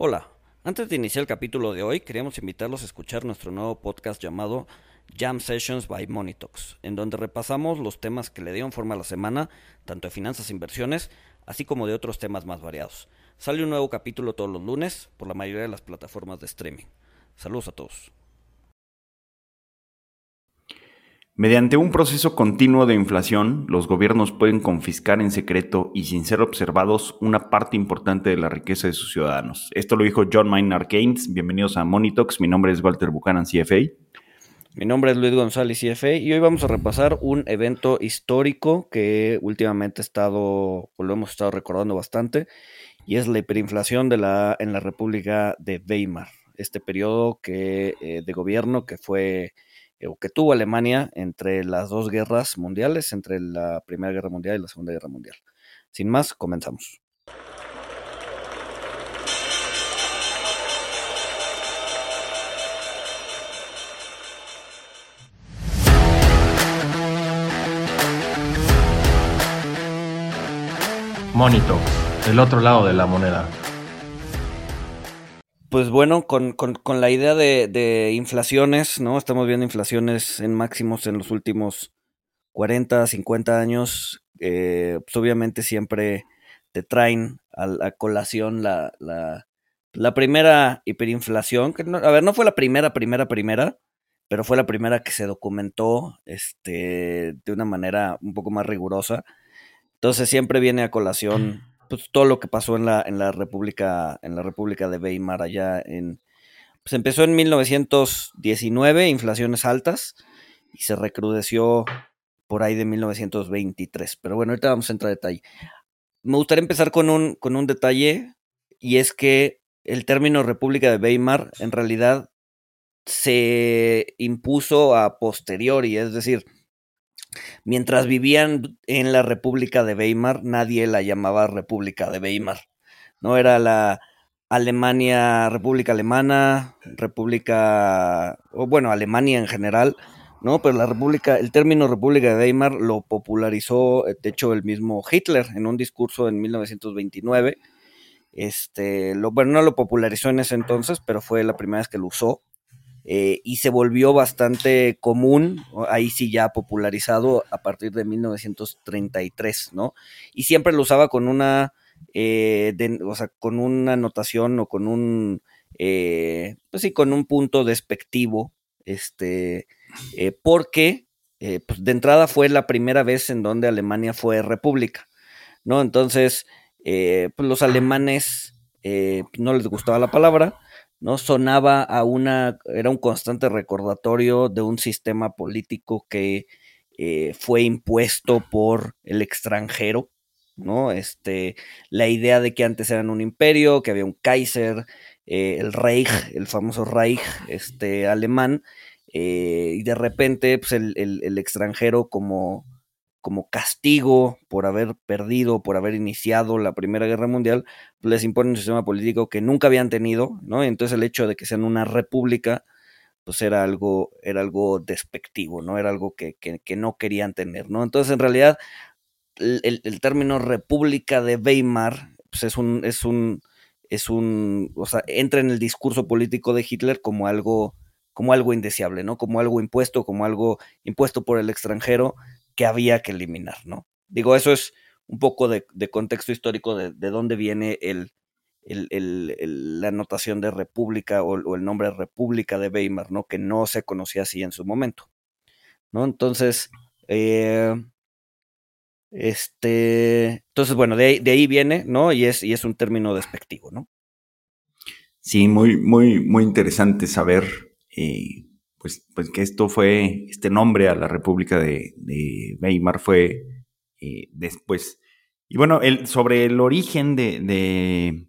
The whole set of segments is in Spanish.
Hola, antes de iniciar el capítulo de hoy, queríamos invitarlos a escuchar nuestro nuevo podcast llamado Jam Sessions by Monitox, en donde repasamos los temas que le dieron forma a la semana, tanto de finanzas e inversiones, así como de otros temas más variados. Sale un nuevo capítulo todos los lunes por la mayoría de las plataformas de streaming. Saludos a todos. Mediante un proceso continuo de inflación, los gobiernos pueden confiscar en secreto y sin ser observados una parte importante de la riqueza de sus ciudadanos. Esto lo dijo John Maynard Keynes. Bienvenidos a Monitox. Mi nombre es Walter Buchanan, CFA. Mi nombre es Luis González, CFA, y hoy vamos a repasar un evento histórico que últimamente he estado, o lo hemos estado recordando bastante, y es la hiperinflación en la República de Weimar. Este periodo eh, de gobierno que fue o que tuvo Alemania entre las dos guerras mundiales, entre la Primera Guerra Mundial y la Segunda Guerra Mundial. Sin más, comenzamos. Monito, el otro lado de la moneda. Pues bueno, con, la idea de, inflaciones, ¿no? Estamos viendo inflaciones en máximos en los últimos 40, 50 años. Eh, pues obviamente siempre te traen a, la colación la, la, primera hiperinflación, que a ver, no fue la primera, primera, primera, pero fue la primera que se documentó este, de una manera un poco más rigurosa. Entonces siempre viene a colación pues, todo lo que pasó en la, en la República, en la República de Weimar allá en. Pues empezó en 1919, inflaciones altas, y se recrudeció por ahí de 1923. Pero bueno, ahorita vamos a entrar a detalle. Me gustaría empezar con un, con un detalle, y es que el término República de Weimar en realidad se impuso a posteriori, es decir, Mientras vivían en la República de Weimar, nadie la llamaba República de Weimar. No era la Alemania, República Alemana, República, o bueno, Alemania en general, ¿no? Pero la República, el término República de Weimar lo popularizó, de hecho, el mismo Hitler en un discurso en 1929. Este, lo, bueno, no lo popularizó en ese entonces, pero fue la primera vez que lo usó. Eh, y se volvió bastante común, ahí sí ya popularizado a partir de 1933, ¿no? Y siempre lo usaba con una, eh, o sea, con una anotación o con un, eh, pues sí, con un punto despectivo, este, porque pues de entrada fue la primera vez en donde Alemania fue república, ¿no? Entonces, pues los alemanes no les gustaba la palabra, ¿no? Sonaba a una, era un constante recordatorio de un sistema político que eh, fue impuesto por el extranjero, ¿no? Este, la idea de que antes eran un imperio, que había un Kaiser, eh, el Reich, el famoso Reich este, alemán, eh, y de repente pues, el extranjero como como castigo por haber perdido, por haber iniciado la Primera Guerra Mundial, pues, les impone un sistema político que nunca habían tenido, ¿no? Entonces el hecho de que sean una república, pues era algo, era algo despectivo, ¿no? Era algo que, no querían tener, ¿no? Entonces, en realidad, el, término República de Weimar, pues es un, es un, es un, o sea, entra en el discurso político de Hitler como algo, como algo indeseable, ¿no? Como algo impuesto, como algo impuesto por el extranjero, que había que eliminar, ¿no? Digo, eso es un poco de, contexto histórico de, dónde viene el, la notación de república o, el nombre república de Weimar, ¿no? Que no se conocía así en su momento, ¿no? Entonces, eh, este, entonces, bueno, de ahí, de ahí, viene, ¿no? Y es, y es un término despectivo, ¿no? Sí, muy, muy, muy interesante saber eh, pues, pues que esto fue, este nombre a la República de, Weimar fue eh, después. Y bueno, sobre el origen de,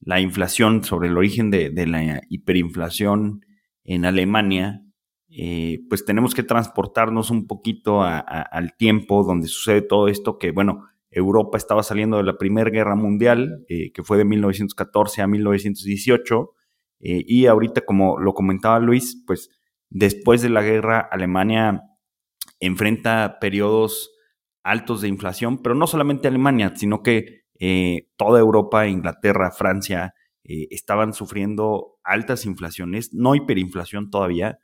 la inflación, sobre el origen de, la hiperinflación en Alemania, eh, pues tenemos que transportarnos un poquito al tiempo donde sucede todo esto, que bueno, Europa estaba saliendo de la Primera Guerra Mundial, eh, que fue de 1914 a 1918, y ahorita, como lo comentaba Luis, pues Después de la guerra, Alemania enfrenta periodos altos de inflación, pero no solamente Alemania, sino que eh, toda Europa, Inglaterra, Francia, estaban sufriendo altas inflaciones, no hiperinflación todavía,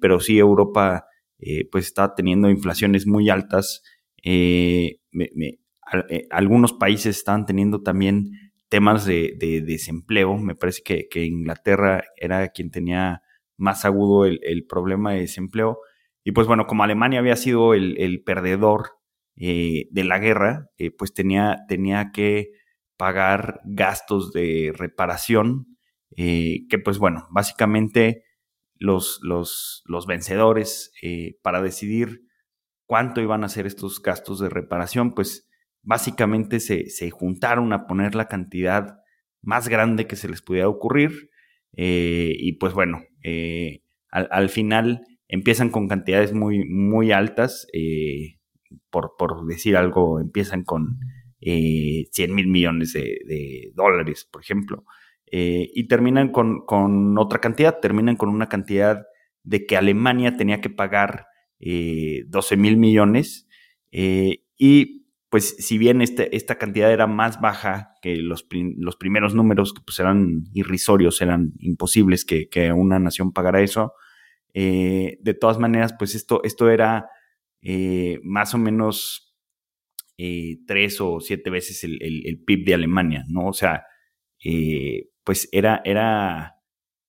pero sí Europa pues está teniendo inflaciones muy altas. algunos países están teniendo también temas de, desempleo. Me parece que, Inglaterra era quien tenía más agudo el, problema de desempleo. Y pues bueno, como Alemania había sido el, perdedor eh, de la guerra, eh, pues tenía, tenía que pagar gastos de reparación, eh, que pues bueno, básicamente los, los, los vencedores para decidir cuánto iban a ser estos gastos de reparación, pues básicamente se, juntaron a poner la cantidad más grande que se les pudiera ocurrir. Y pues bueno, eh, al, final empiezan con cantidades muy, muy altas. Eh, por, decir algo, empiezan con 100 mil millones de, dólares, por ejemplo. y terminan con, otra cantidad, terminan con una cantidad de que Alemania tenía que pagar 12 mil millones. y pues si bien este, esta cantidad era más baja que los, los primeros números, que pues eran irrisorios, eran imposibles que, una nación pagara eso, eh, de todas maneras, pues esto, esto era eh, más o menos eh, tres o siete veces el, PIB de Alemania, ¿no? O sea, pues era, era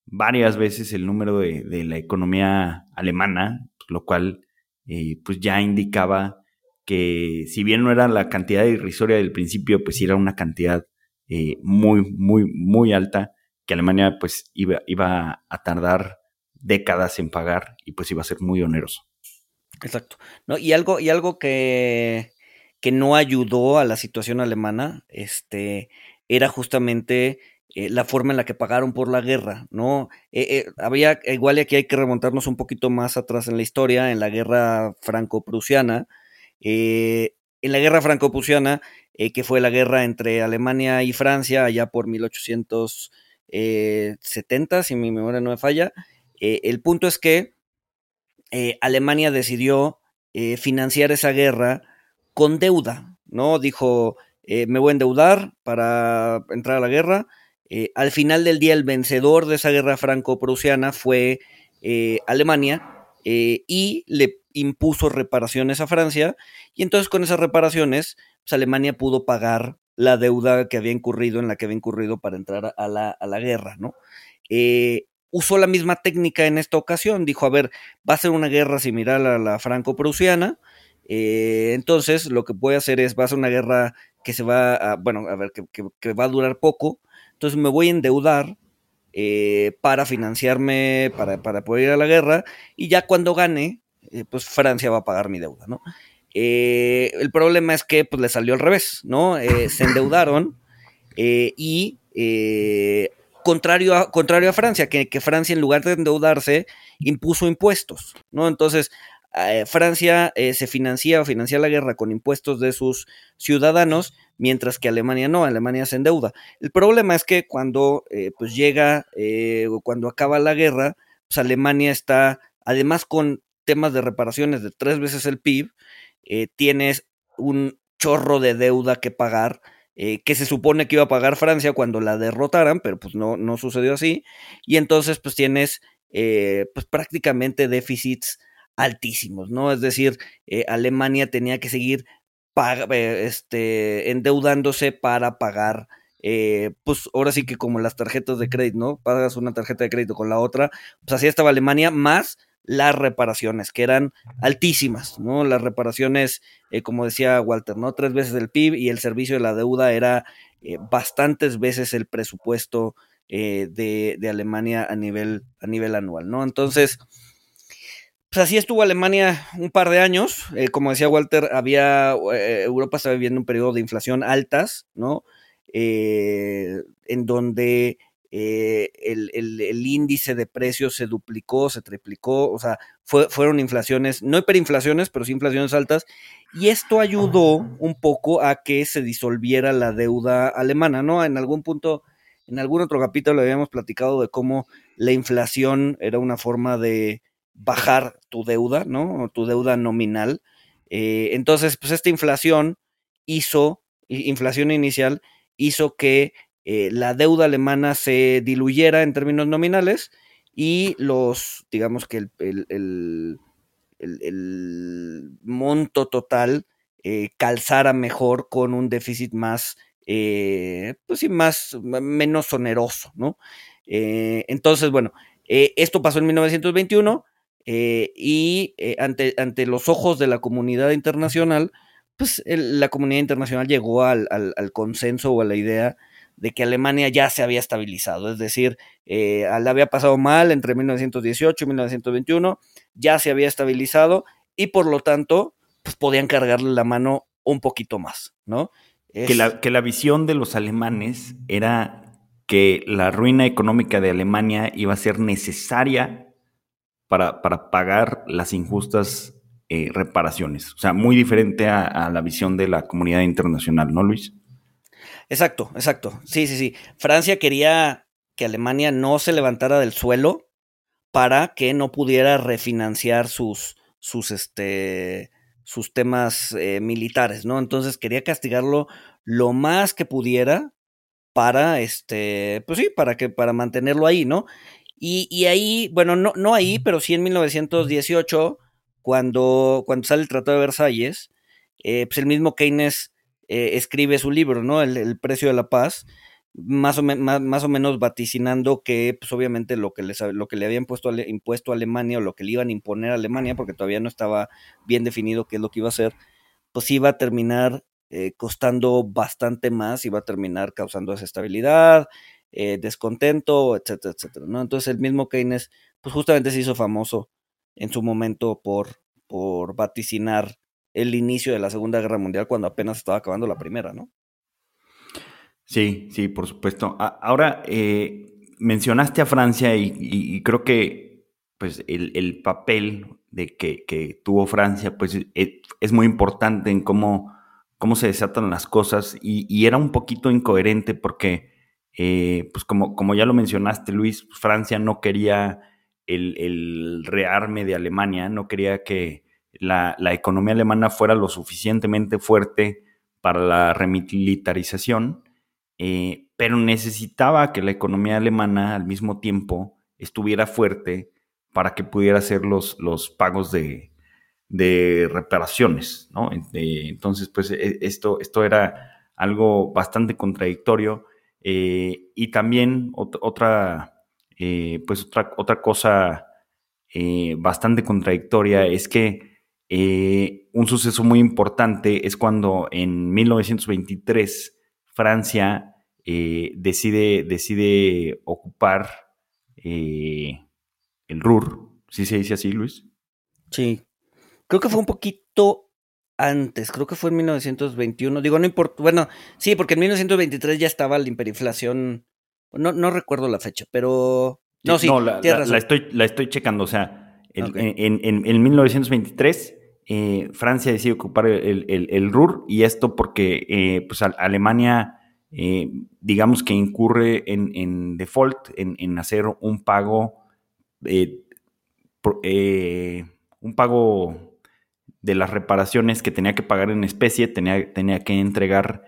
varias veces el número de, de la economía alemana, lo cual pues ya indicaba que si bien no era la cantidad irrisoria del principio, pues sí era una cantidad eh, muy, muy, muy alta que Alemania pues iba, iba a tardar décadas en pagar y pues iba a ser muy oneroso. Exacto. No, y algo, y algo que, que no ayudó a la situación alemana, este, era justamente eh, la forma en la que pagaron por la guerra, ¿no? Eh, había, igual aquí hay que remontarnos un poquito más atrás en la historia, en la guerra franco-prusiana, eh, en la guerra franco-prusiana, eh, que fue la guerra entre Alemania y Francia allá por 1870, si mi memoria no me falla, eh, el punto es que Alemania decidió financiar esa guerra con deuda, ¿no? Dijo, me voy a endeudar para entrar a la guerra. al final del día, el vencedor de esa guerra franco-prusiana fue Alemania y le impuso reparaciones a Francia y entonces con esas reparaciones pues, Alemania pudo pagar la deuda que había incurrido en la que había incurrido para entrar a la, guerra, ¿no? Eh, usó la misma técnica en esta ocasión, dijo, a ver, va a ser una guerra similar a la franco-prusiana, eh, entonces lo que voy a hacer es, va a ser una guerra que se va a, bueno, a ver, que, va a durar poco, entonces me voy a endeudar eh, para financiarme, para, para, poder ir a la guerra, y ya cuando gane, eh, pues Francia va a pagar mi deuda, ¿no? Eh, el problema es que pues le salió al revés, ¿no? Se endeudaron y contrario, a, contrario a Francia, que, Francia en lugar de endeudarse impuso impuestos, ¿no? Entonces, Francia se financia o financia la guerra con impuestos de sus ciudadanos, mientras que Alemania no, Alemania se endeuda. El problema es que cuando pues llega o cuando acaba la guerra, pues Alemania está además con temas de reparaciones de tres veces el PIB, eh, tienes un chorro de deuda que pagar, eh, que se supone que iba a pagar Francia cuando la derrotaran, pero pues no, no sucedió así. Y entonces pues tienes eh, pues prácticamente déficits altísimos, ¿no? Es decir, Alemania tenía que seguir este, endeudándose para pagar pues ahora sí que como las tarjetas de crédito, ¿no? Pagas una tarjeta de crédito con la otra, pues así estaba Alemania, más las reparaciones, que eran altísimas, ¿no? Las reparaciones, eh, como decía Walter, ¿no? Tres veces el PIB y el servicio de la deuda era eh, bastantes veces el presupuesto eh, de, Alemania a nivel, a nivel anual, ¿no? Entonces, así estuvo Alemania un par de años. como decía Walter, había, Europa estaba viviendo un periodo de inflación altas, ¿no? en donde eh, el, índice de precios se duplicó, se triplicó, o sea, fueron inflaciones, no hiperinflaciones, pero sí inflaciones altas, y esto ayudó un poco a que se disolviera la deuda alemana, ¿no? En algún punto, en algún otro capítulo habíamos platicado de cómo la inflación era una forma de bajar tu deuda, ¿no? Tu deuda nominal. Eh, entonces, pues esta inflación hizo, inflación inicial, hizo que la deuda alemana se diluyera en términos nominales y los, digamos que el, monto total calzara mejor con un déficit más, pues sí, más, menos oneroso, ¿no? entonces, bueno, esto pasó en 1921 y ante, ante los ojos de la comunidad internacional, pues la comunidad internacional llegó al, consenso o a la idea de que Alemania ya se había estabilizado, es decir, eh, le había pasado mal entre 1918 y 1921, ya se había estabilizado y por lo tanto, pues podían cargarle la mano un poquito más, ¿no? Que, la, que la visión de los alemanes era que la ruina económica de Alemania iba a ser necesaria para, para pagar las injustas eh, reparaciones. O sea, muy diferente a, la visión de la comunidad internacional, ¿no, Luis? Exacto, exacto. Sí, sí, sí. Francia quería que Alemania no se levantara del suelo para que no pudiera refinanciar sus, sus, este, sus temas eh, militares, ¿no? Entonces quería castigarlo lo más que pudiera para, este, pues sí, para que, para mantenerlo ahí, ¿no? Y, y ahí, bueno, no, no ahí, pero sí en 1918 cuando, cuando sale el Tratado de Versalles, eh, pues el mismo Keynes eh, escribe su libro, ¿no? El, precio de la paz, más o, más, o, menos vaticinando que, pues obviamente lo que, les, lo que le habían puesto impuesto a Alemania o lo que le iban a imponer a Alemania, porque todavía no estaba bien definido qué es lo que iba a hacer, pues iba a terminar eh, costando bastante más, iba a terminar causando desestabilidad, descontento, etcétera, etcétera, ¿no? Entonces el mismo Keynes, pues justamente se hizo famoso en su momento por, por vaticinar el inicio de la Segunda Guerra Mundial cuando apenas estaba acabando la primera, ¿no? Sí, sí, por supuesto. Ahora, eh, mencionaste a Francia y, creo que pues, el, papel de que, tuvo Francia pues, e, es, muy importante en cómo, cómo se desatan las cosas y, era un poquito incoherente porque, eh, pues como, como ya lo mencionaste, Luis, Francia no quería el, rearme de Alemania, no quería que la, economía alemana fuera lo suficientemente fuerte para la remilitarización, eh, pero necesitaba que la economía alemana al mismo tiempo estuviera fuerte para que pudiera hacer los, los pagos de, reparaciones, ¿no? Entonces, pues e, esto, esto era algo bastante contradictorio eh, y también otra eh, pues otra, otra cosa eh, bastante contradictoria es que un suceso muy importante es cuando en 1923 Francia decide, decide ocupar el Ruhr. ¿Sí se dice así, Luis? Sí. Creo que fue un poquito antes, creo que fue en 1921. Digo, no importa. Bueno, sí, porque en 1923 ya estaba la hiperinflación no, no recuerdo la fecha, pero. No, sí, la, estoy, la estoy checando. O sea, en, en, 1923, eh, Francia decide ocupar el, el, Ruhr, y esto porque eh, pues, Alemania, eh, digamos que incurre en, default, en, hacer un pago. un pago de las reparaciones que tenía que pagar en especie, tenía, tenía que entregar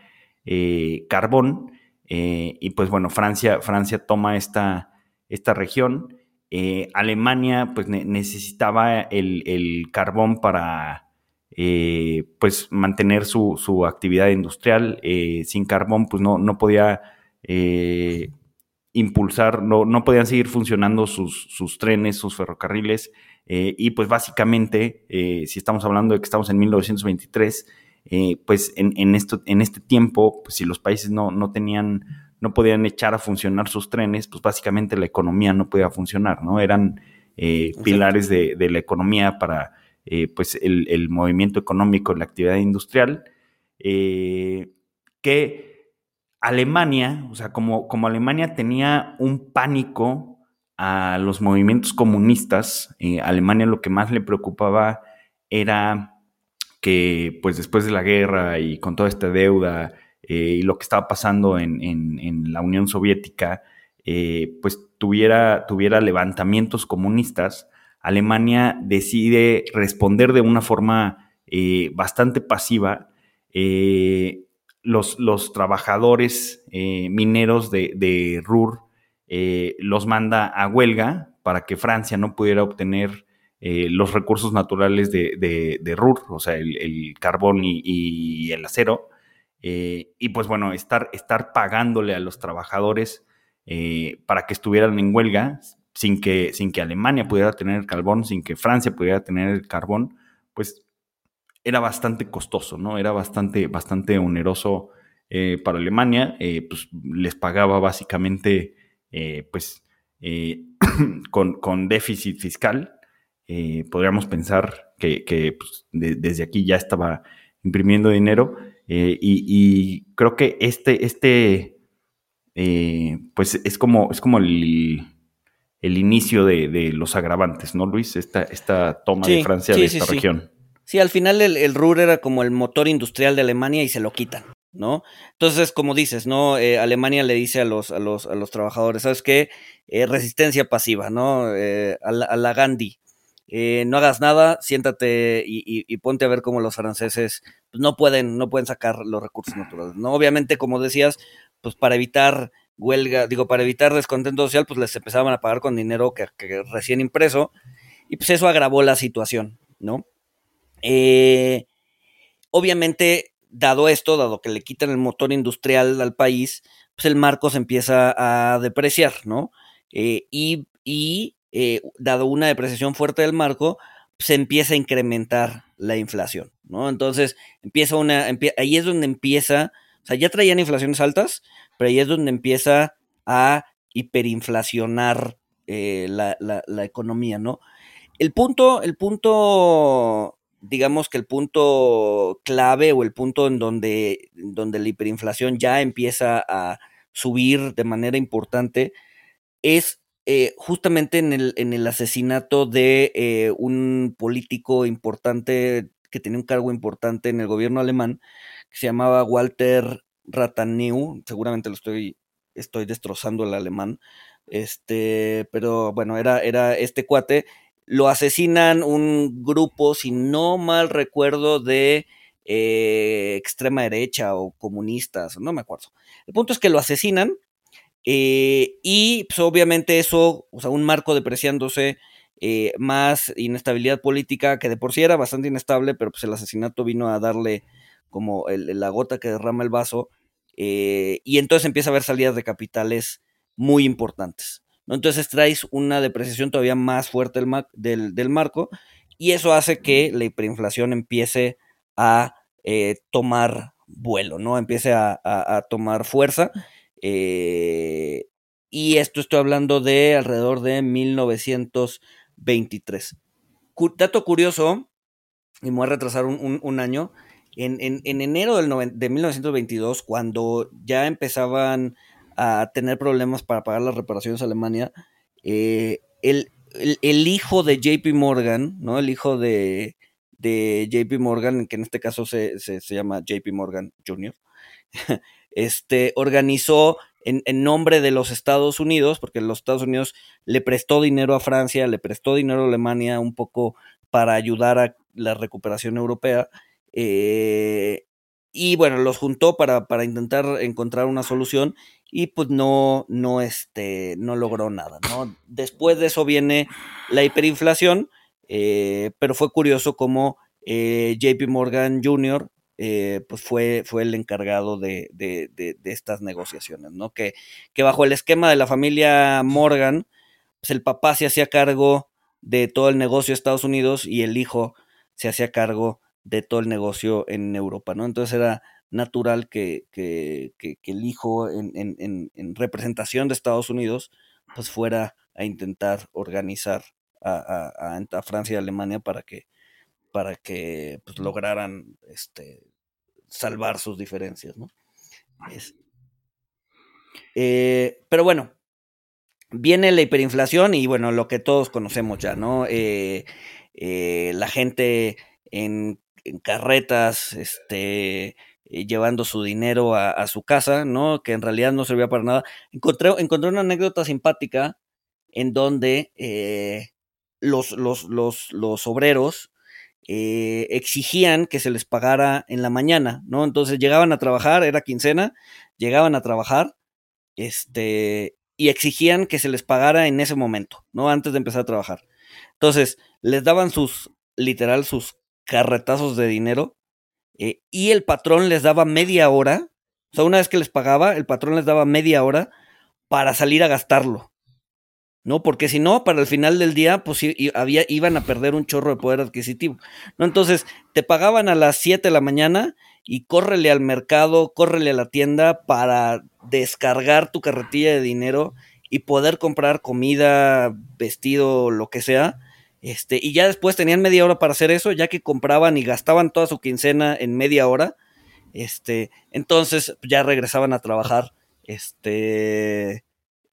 carbón eh, y pues bueno, Francia, Francia toma esta, esta región. Eh, Alemania pues necesitaba el, carbón para eh, pues mantener su, actividad industrial. sin carbón pues no, no podía impulsar, no, no, podían seguir funcionando sus, sus trenes, sus ferrocarriles. Y pues básicamente, si estamos hablando de que estamos en 1923, eh, pues en, esto, en este tiempo, pues si los países no, no tenían, no podían echar a funcionar sus trenes, pues básicamente la economía no podía funcionar, ¿no? Eran eh, pilares de, la economía para eh, pues el, movimiento económico, la actividad industrial, que Alemania, o sea, como, como Alemania tenía un pánico a los movimientos comunistas, Alemania lo que más le preocupaba era que pues después de la guerra y con toda esta deuda eh, y lo que estaba pasando en, la Unión Soviética, eh, pues tuviera, tuviera levantamientos comunistas, Alemania decide responder de una forma eh, bastante pasiva, los, los trabajadores mineros de, de Ruhr los manda a huelga para que Francia no pudiera obtener los recursos naturales de, de, Ruhr, o sea, el, carbón y, el acero. y pues bueno, estar, estar pagándole a los trabajadores para que estuvieran en huelga sin que, sin que Alemania pudiera tener el carbón, sin que Francia pudiera tener el carbón, pues era bastante costoso, ¿no? Era bastante, bastante oneroso eh, para Alemania, eh, pues les pagaba básicamente, eh, pues, con, déficit fiscal. podríamos pensar que, pues, desde aquí ya estaba imprimiendo dinero y, creo que este, este pues es como, es como el el inicio de, los agravantes, ¿no, Luis? Esta, esta toma de Francia de esta región. Sí, al final el, el, Ruhr era como el motor industrial de Alemania y se lo quitan, ¿no? Entonces, como dices, ¿no? Eh, Alemania le dice a los, a los, a los trabajadores, ¿sabes qué? Eh, resistencia pasiva, ¿no? Eh, a, la, Gandhi. no hagas nada, siéntate y, ponte a ver cómo los franceses pues, no pueden, no pueden sacar los recursos naturales, ¿no? Obviamente, como decías, pues para evitar huelga, digo, para evitar descontento social, pues les empezaban a pagar con dinero que, recién impreso, y pues eso agravó la situación, ¿no? Obviamente, dado esto, dado que le quitan el motor industrial al país, pues el marco se empieza a depreciar, ¿no? Eh, y, eh, dado una depreciación fuerte del marco, se empieza a incrementar la inflación, ¿no? Entonces, empieza una, ahí es donde empieza, o sea, ya traían inflaciones altas, pero ahí es donde empieza a hiperinflacionar eh, la, economía, ¿no? El punto, el punto, digamos que el punto clave o el punto en donde, donde la hiperinflación ya empieza a subir de manera importante es eh, justamente en el, en el, asesinato de eh, un político importante que tenía un cargo importante en el gobierno alemán, que se llamaba Walter Rataneu, seguramente lo estoy, estoy destrozando el alemán, este, pero bueno, era, era este cuate, lo asesinan un grupo, si no mal recuerdo, de eh, extrema derecha o comunistas, no me acuerdo. El punto es que lo asesinan eh, y pues, obviamente eso, o sea, un marco depreciándose, eh, más inestabilidad política, que de por sí era bastante inestable, pero pues el asesinato vino a darle como la gota que derrama el vaso, y entonces empieza a haber salidas de capitales muy importantes. ¿No? Entonces traes una depreciación todavía más fuerte del, del, marco y eso hace que la hiperinflación empiece a eh, tomar vuelo, ¿no? Empiece a, tomar fuerza. Eh, y esto estoy hablando de alrededor de 1923. dato curioso, y me voy a retrasar un año, en, enero del de 1922, cuando ya empezaban a tener problemas para pagar las reparaciones a Alemania, eh, el, hijo de JP Morgan, ¿no? El hijo de, JP Morgan, que en este caso se, llama JP Morgan Jr., este, organizó en, en, nombre de los Estados Unidos, porque los Estados Unidos le prestó dinero a Francia, le prestó dinero a Alemania un poco para ayudar a la recuperación europea, eh, y bueno, los juntó para, para, intentar encontrar una solución y pues no, no, este, no logró nada, ¿no? Después de eso viene la hiperinflación, eh, pero fue curioso como eh, JP Morgan Jr. pues fue, fue el encargado de, de, de, estas negociaciones, ¿no? Que, que, bajo el esquema de la familia Morgan, pues el papá se hacía cargo de todo el negocio de Estados Unidos y el hijo se hacía cargo de todo el negocio en Europa, ¿no? Entonces era natural que, el hijo en, representación de Estados Unidos pues fuera a intentar organizar a, Francia y Alemania para que, para que pues, lograran este, salvar sus diferencias, ¿no? Eh, pero bueno, viene la hiperinflación y bueno, lo que todos conocemos ya, ¿no? Eh, eh, la gente en en carretas, este, eh, llevando su dinero a, su casa, ¿no? Que en realidad no servía para nada. Encontré, encontré una anécdota simpática en donde eh, los, los, los, los, obreros eh, exigían que se les pagara en la mañana, ¿no? Entonces llegaban a trabajar, era quincena, llegaban a trabajar, este, y exigían que se les pagara en ese momento, ¿no? Antes de empezar a trabajar. Entonces, les daban sus, literal, sus carretazos de dinero, eh, y el patrón les daba media hora, o sea, una vez que les pagaba, el patrón les daba media hora para salir a gastarlo. ¿no? Porque si no, para el final del día, pues había, iban a perder un chorro de poder adquisitivo, ¿no? Entonces, te pagaban a las 7 de la mañana y córrele al mercado, córrele a la tienda para descargar tu carretilla de dinero y poder comprar comida, vestido, lo que sea. Este, y ya después tenían media hora para hacer eso, ya que compraban y gastaban toda su quincena en media hora. Este, entonces ya regresaban a trabajar. Este,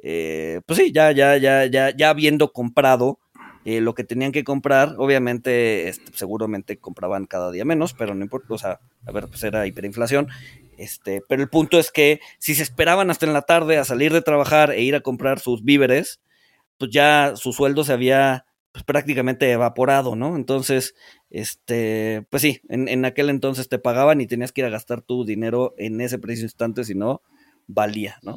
eh, pues sí, ya, ya, ya, ya, ya habiendo comprado eh, lo que tenían que comprar, obviamente, este, seguramente compraban cada día menos, pero no importa, o sea, a ver, pues era hiperinflación. Este, pero el punto es que si se esperaban hasta en la tarde a salir de trabajar e ir a comprar sus víveres, pues ya su sueldo se había pues, prácticamente evaporado, ¿no? Entonces, este, pues sí, en, en, aquel entonces te pagaban y tenías que ir a gastar tu dinero en ese preciso instante, si no, valía, ¿no?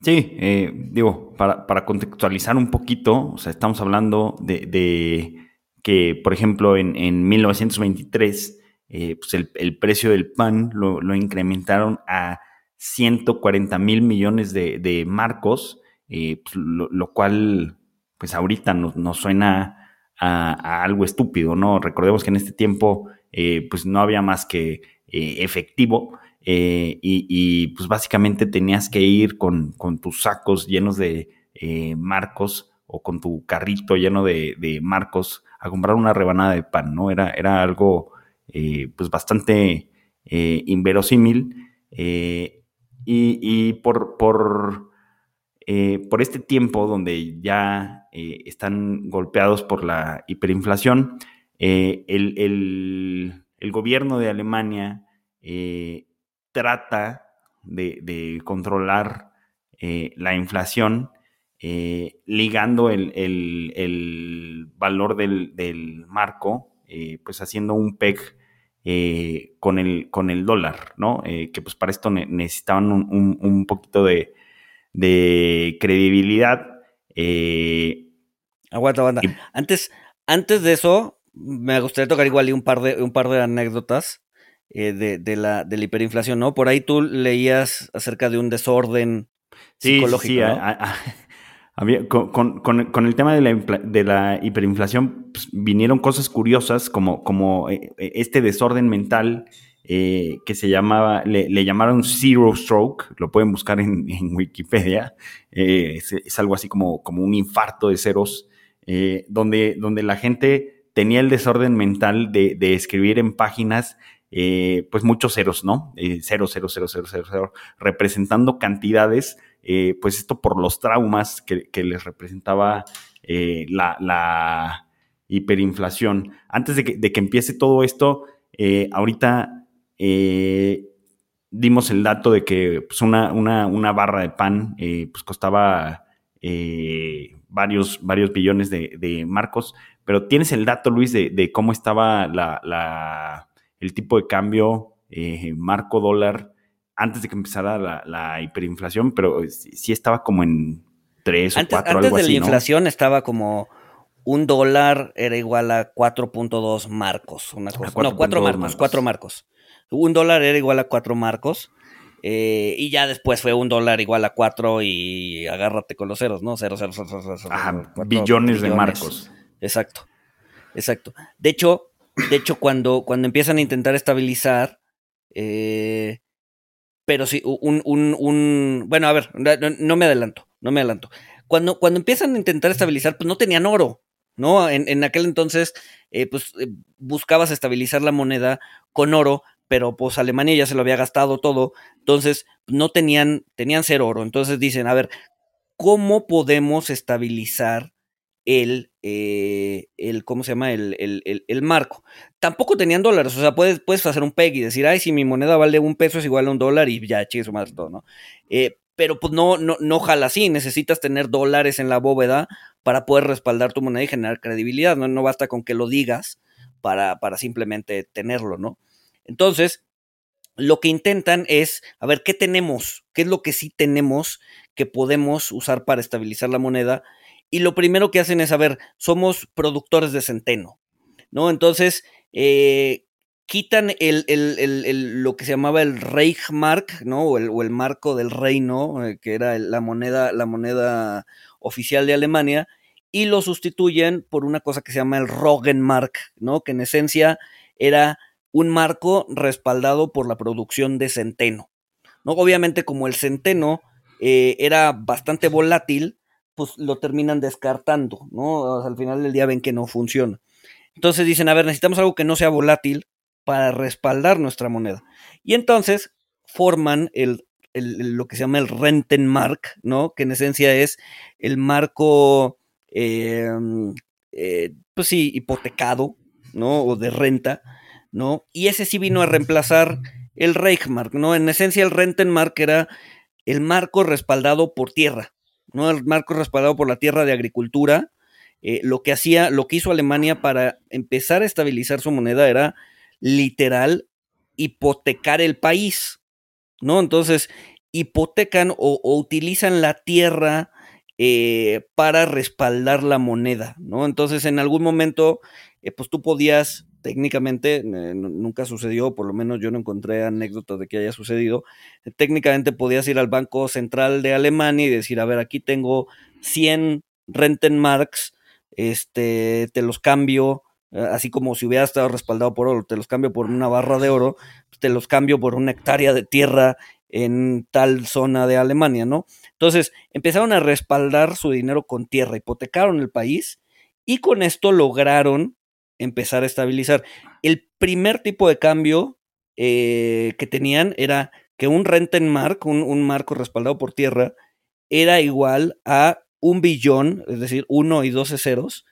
Sí, eh, digo, para, para, contextualizar un poquito, o sea, estamos hablando de, que, por ejemplo, en, en 1923, eh, pues el, el, precio del pan lo, lo incrementaron a 140 mil millones de, de marcos, eh, pues lo, lo, cual, pues ahorita nos, nos suena a, algo estúpido, ¿no? Recordemos que en este tiempo, eh, pues no había más que eh, efectivo eh, y, pues básicamente tenías que ir con, tus sacos llenos de marcos o con tu carrito lleno de, marcos a comprar una rebanada de pan, ¿no? Era, era algo pues bastante inverosímil y, y, por, por, por este tiempo donde ya están golpeados por la hiperinflación, el, el, el, gobierno de Alemania eh, trata de, controlar eh, la inflación eh, ligando el, el, valor del, del marco, eh, pues haciendo un PEG eh, con, el, con el dólar, ¿no? Eh, que pues para esto ne necesitaban un, un, poquito de, de credibilidad. aguanta, aguanta. Y, antes, antes de eso, me gustaría tocar igual un par de, un par de anécdotas eh, de, de, la, de la hiperinflación, ¿no? Por ahí tú leías acerca de un desorden sí, psicológico. Sí, ¿no? a, a, había, con, con, con, el tema de la, de la hiperinflación pues, vinieron cosas curiosas como, como eh, este desorden mental eh, que se llamaba, le, le, llamaron zero stroke, lo pueden buscar en, Wikipedia, eh, es, algo así como, como un infarto de ceros, eh, donde, donde la gente tenía el desorden mental de, de escribir en páginas pues muchos ceros, ¿no? Cero, cero, cero, cero, cero, cero, representando cantidades, pues esto por los traumas que, que les representaba la, la, hiperinflación. Antes de que, de que empiece todo esto, eh, dimos el dato de que pues una, una, una barra de pan pues costaba varios, varios billones de, de, marcos, pero tienes el dato, Luis, de, de cómo estaba la, la el tipo de cambio eh, marco dólar antes de que empezara la, la hiperinflación, pero sí estaba como en 3 o 4, antes algo de así, la ¿no? inflación estaba como un dólar era igual a 4.2 marcos. Una cosa. no, 4 marcos, marcos, 4 marcos. Un dólar era igual a 4 marcos. Eh, y ya después fue un dólar igual a 4 y agárrate con los ceros, ¿no? 0, 0, 0, 0, 0 Ajá, billones, billones de marcos. Exacto, exacto. De hecho, de hecho, cuando, cuando empiezan a intentar estabilizar, eh, pero sí, un, un, un, bueno, a ver, no, no, me adelanto, no me adelanto. Cuando, cuando empiezan a intentar estabilizar, pues no tenían oro, ¿no? En, en aquel entonces, eh, pues eh, buscabas estabilizar la moneda con oro, pero pues Alemania ya se lo había gastado todo, entonces no tenían, tenían cero oro. Entonces dicen, a ver, ¿cómo podemos estabilizar el, eh, el ¿cómo se llama? El, el, el, el, marco. Tampoco tenían dólares, o sea, puedes, puedes hacer un PEG y decir, ay, si mi moneda vale un peso es igual a un dólar y ya, chingue su madre todo, ¿no? Eh, pero pues no, no, no jala así, necesitas tener dólares en la bóveda para poder respaldar tu moneda y generar credibilidad, no, no basta con que lo digas, para, para simplemente tenerlo, ¿no? Entonces, lo que intentan es, a ver, ¿qué tenemos? ¿Qué es lo que sí tenemos que podemos usar para estabilizar la moneda? Y lo primero que hacen es, a ver, somos productores de centeno, ¿no? Entonces, eh, quitan el, lo que se llamaba el Reichmark, ¿no? O el, marco del reino, eh, que era la moneda, la moneda oficial de Alemania, y lo sustituyen por una cosa que se llama el Roggenmark, ¿no? Que en esencia era un marco respaldado por la producción de centeno. ¿no? Obviamente, como el centeno eh, era bastante volátil, pues lo terminan descartando, ¿no? al final del día ven que no funciona. Entonces dicen, a ver, necesitamos algo que no sea volátil para respaldar nuestra moneda. Y entonces forman el, lo que se llama el Rentenmark, ¿no? Que en esencia es el marco, em, eh, pues sí, hipotecado, ¿no? O de renta, ¿no? Y ese sí vino a reemplazar el Reichmark, ¿no? En esencia el Rentenmark era el marco respaldado por tierra, ¿no? El marco respaldado por la tierra de agricultura. Eh, lo que hacía, lo que hizo Alemania para empezar a estabilizar su moneda era literal hipotecar el país, ¿no? Entonces, hipotecan o, utilizan la tierra eh, para respaldar la moneda, ¿no? Entonces, en algún momento, eh, pues tú podías técnicamente eh, nunca sucedió, por lo menos yo no encontré anécdotas de que haya sucedido. técnicamente podías ir al Banco Central de Alemania y decir, a ver, aquí tengo 100 Rentenmarks, este, te los cambio, eh, así como si hubiera estado respaldado por oro, te los cambio por una barra de oro, te los cambio por una hectárea de tierra en tal zona de Alemania, ¿no? Entonces, empezaron a respaldar su dinero con tierra, hipotecaron el país y con esto lograron empezar a estabilizar. El primer tipo de cambio eh, que tenían era que un Rentenmark, un, un marco respaldado por tierra, era igual a un billón, es decir, uno y doce ceros,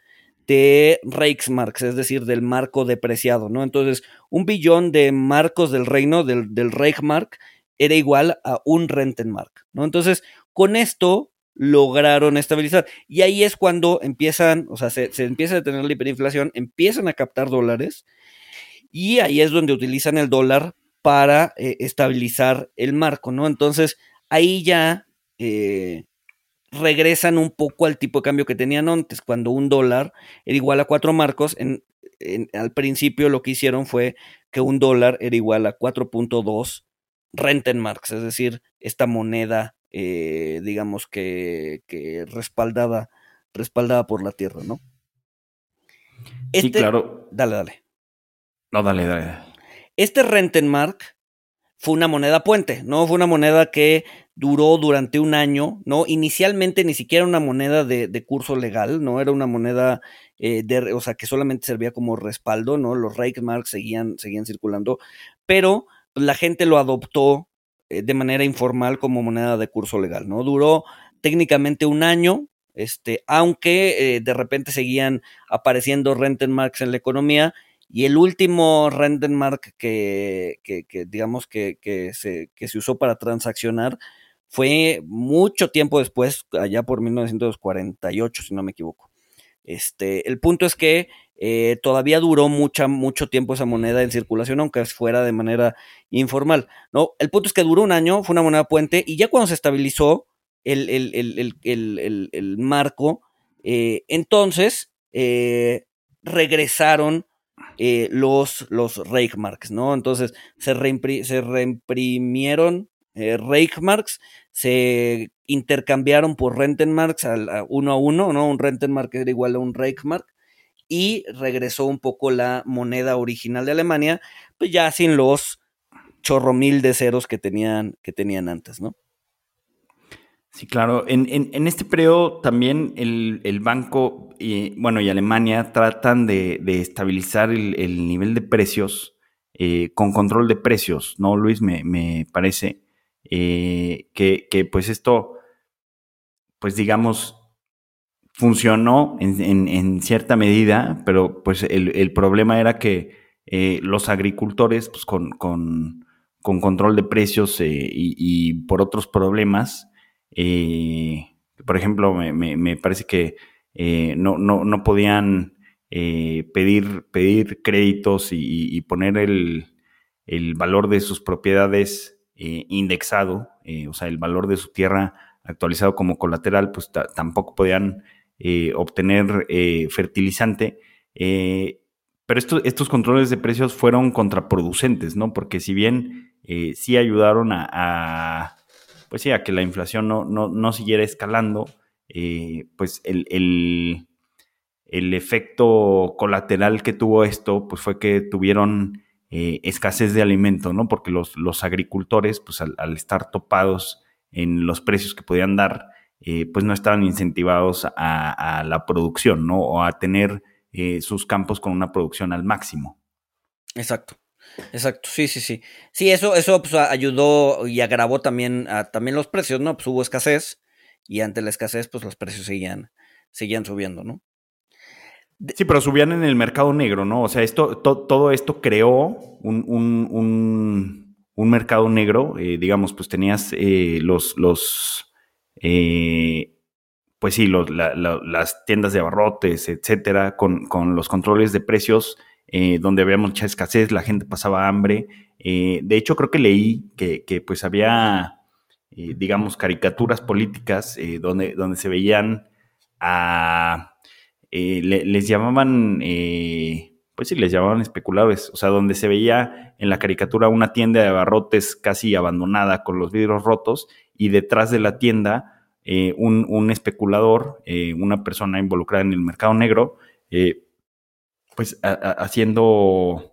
de Reichsmarks, es decir, del marco depreciado, ¿no? Entonces, un billón de marcos del reino, del, del Reichsmark, era igual a un Rentenmark, ¿no? Entonces, con esto lograron estabilizar. Y ahí es cuando empiezan, o sea, se, empieza a tener la hiperinflación, empiezan a captar dólares y ahí es donde utilizan el dólar para eh, estabilizar el marco, ¿no? Entonces, ahí ya eh, regresan un poco al tipo de cambio que tenían antes, cuando un dólar era igual a cuatro marcos. En, al principio lo que hicieron fue que un dólar era igual a 4.2 Rentenmarks, es decir, esta moneda eh, digamos que, respaldada, respaldada por la tierra, ¿no? sí, este claro. Dale, dale. No, dale, dale. Este Rentenmark fue una moneda puente, ¿no? Fue una moneda que duró durante un año, ¿no? Inicialmente ni siquiera una moneda de, curso legal, ¿no? Era una moneda eh, de, o sea, que solamente servía como respaldo, ¿no? Los Reichsmarks seguían, seguían circulando, pero la gente lo adoptó de manera informal como moneda de curso legal, ¿no? Duró técnicamente un año, este, aunque eh, de repente seguían apareciendo Rentenmarks en la economía, y el último Rentenmark que, que, que digamos que, que, se, que se usó para transaccionar fue mucho tiempo después, allá por 1948, si no me equivoco. Este, el punto es que eh, todavía duró mucha, mucho tiempo esa moneda en circulación, aunque fuera de manera informal. ¿no? El punto es que duró un año, fue una moneda puente, y ya cuando se estabilizó el, el, marco, eh, entonces eh, regresaron los, los Reichmarks, ¿no? Entonces se, se reimprimieron Reichmarks, se intercambiaron por Rentenmarks uno a uno, ¿no? Un Rentenmark era igual a un Reichmark, y regresó un poco la moneda original de Alemania, pues ya sin los chorro mil de ceros que tenían, que tenían antes, ¿no? Sí, claro. En, este periodo también el, banco, y, bueno, y Alemania tratan de, estabilizar el, nivel de precios eh, con control de precios, ¿no, Luis? Me, parece eh, que, que, pues esto, pues digamos, funcionó en, cierta medida, pero pues el, problema era que eh, los agricultores, pues con, con, control de precios eh, y, por otros problemas, eh, por ejemplo, me, parece que no, no, no, podían pedir, pedir créditos y, poner el, valor de sus propiedades indexado, o sea, el valor de su tierra actualizado como colateral, pues tampoco podían obtener fertilizante. pero estos controles de precios fueron contraproducentes, ¿no? Porque si bien sí ayudaron a pues a que la inflación no, no, siguiera escalando, eh, pues el, el, efecto colateral que tuvo esto, pues fue que tuvieron eh, escasez de alimento, ¿no? Porque los, los agricultores, pues al, estar topados en los precios que podían dar, eh, pues no estaban incentivados a, a, la producción, ¿no? O a tener sus campos con una producción al máximo. Exacto. Exacto, sí, sí, sí. Sí, eso, eso pues, ayudó y agravó también, a, también los precios, ¿no? Pues hubo escasez y ante la escasez, pues los precios seguían, seguían subiendo, ¿no? Sí, pero subían en el mercado negro, ¿no? O sea, esto, todo esto creó un, un, mercado negro, eh, digamos, pues tenías eh, los, los eh, pues sí, las tiendas de abarrotes, etcétera, con, con los controles de precios eh, donde había mucha escasez, la gente pasaba hambre. Eh, de hecho, creo que leí que, pues había, eh, digamos, caricaturas políticas donde, donde se veían a... les llamaban, pues sí, les llamaban especuladores, o sea, donde se veía en la caricatura una tienda de abarrotes casi abandonada con los vidrios rotos y detrás de la tienda un, un, especulador, una persona involucrada en el mercado negro, pues haciendo,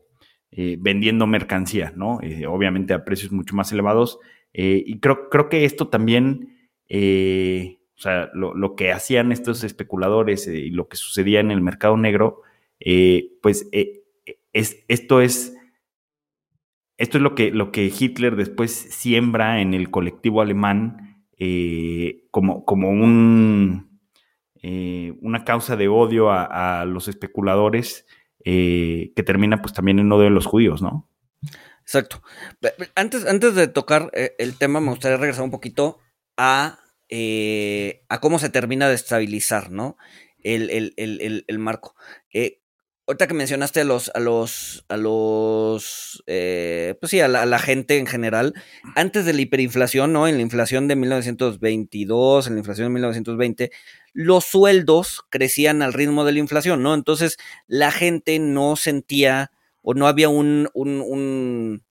eh, vendiendo mercancía, ¿no? Eh, obviamente a precios mucho más elevados. Eh, y creo, creo que esto también, o sea, lo, que hacían estos especuladores y lo que sucedía en el mercado negro, pues es, esto es... Esto es lo que, lo que Hitler después siembra en el colectivo alemán como, como un, eh, una causa de odio a, los especuladores eh, que termina pues también en odio de los judíos, ¿no? Exacto. Antes, antes de tocar eh, el tema, me gustaría regresar un poquito a, a cómo se termina de estabilizar, ¿no? El, el marco ahorita que mencionaste a los, a los, a los, eh, pues sí, a la, gente en general, antes de la hiperinflación, ¿no? En la inflación de 1922, en la inflación de 1920, los sueldos crecían al ritmo de la inflación, ¿no? Entonces la gente no sentía o no había un, un, un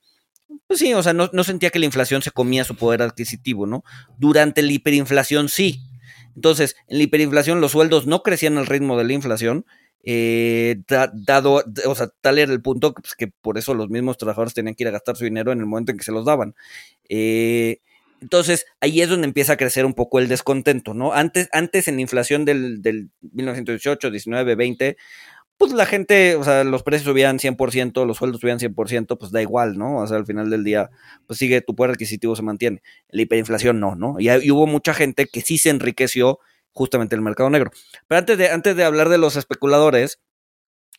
pues sí, o sea, no, no sentía que la inflación se comía su poder adquisitivo, ¿no? Durante la hiperinflación sí. Entonces, en la hiperinflación los sueldos no crecían al ritmo de la inflación, eh, dado, o sea, tal era el punto pues, que por eso los mismos trabajadores tenían que ir a gastar su dinero en el momento en que se los daban. Eh, entonces, ahí es donde empieza a crecer un poco el descontento, ¿no? Antes, antes en la inflación del, del 1918, 19, 20, pues la gente, o sea, los precios subían 100%, los sueldos subían 100%, pues da igual, ¿no? O sea, al final del día, pues sigue, tu poder adquisitivo se mantiene. La hiperinflación no, ¿no? Y, y hubo mucha gente que sí se enriqueció justamente el mercado negro. Pero antes de, antes de hablar de los especuladores,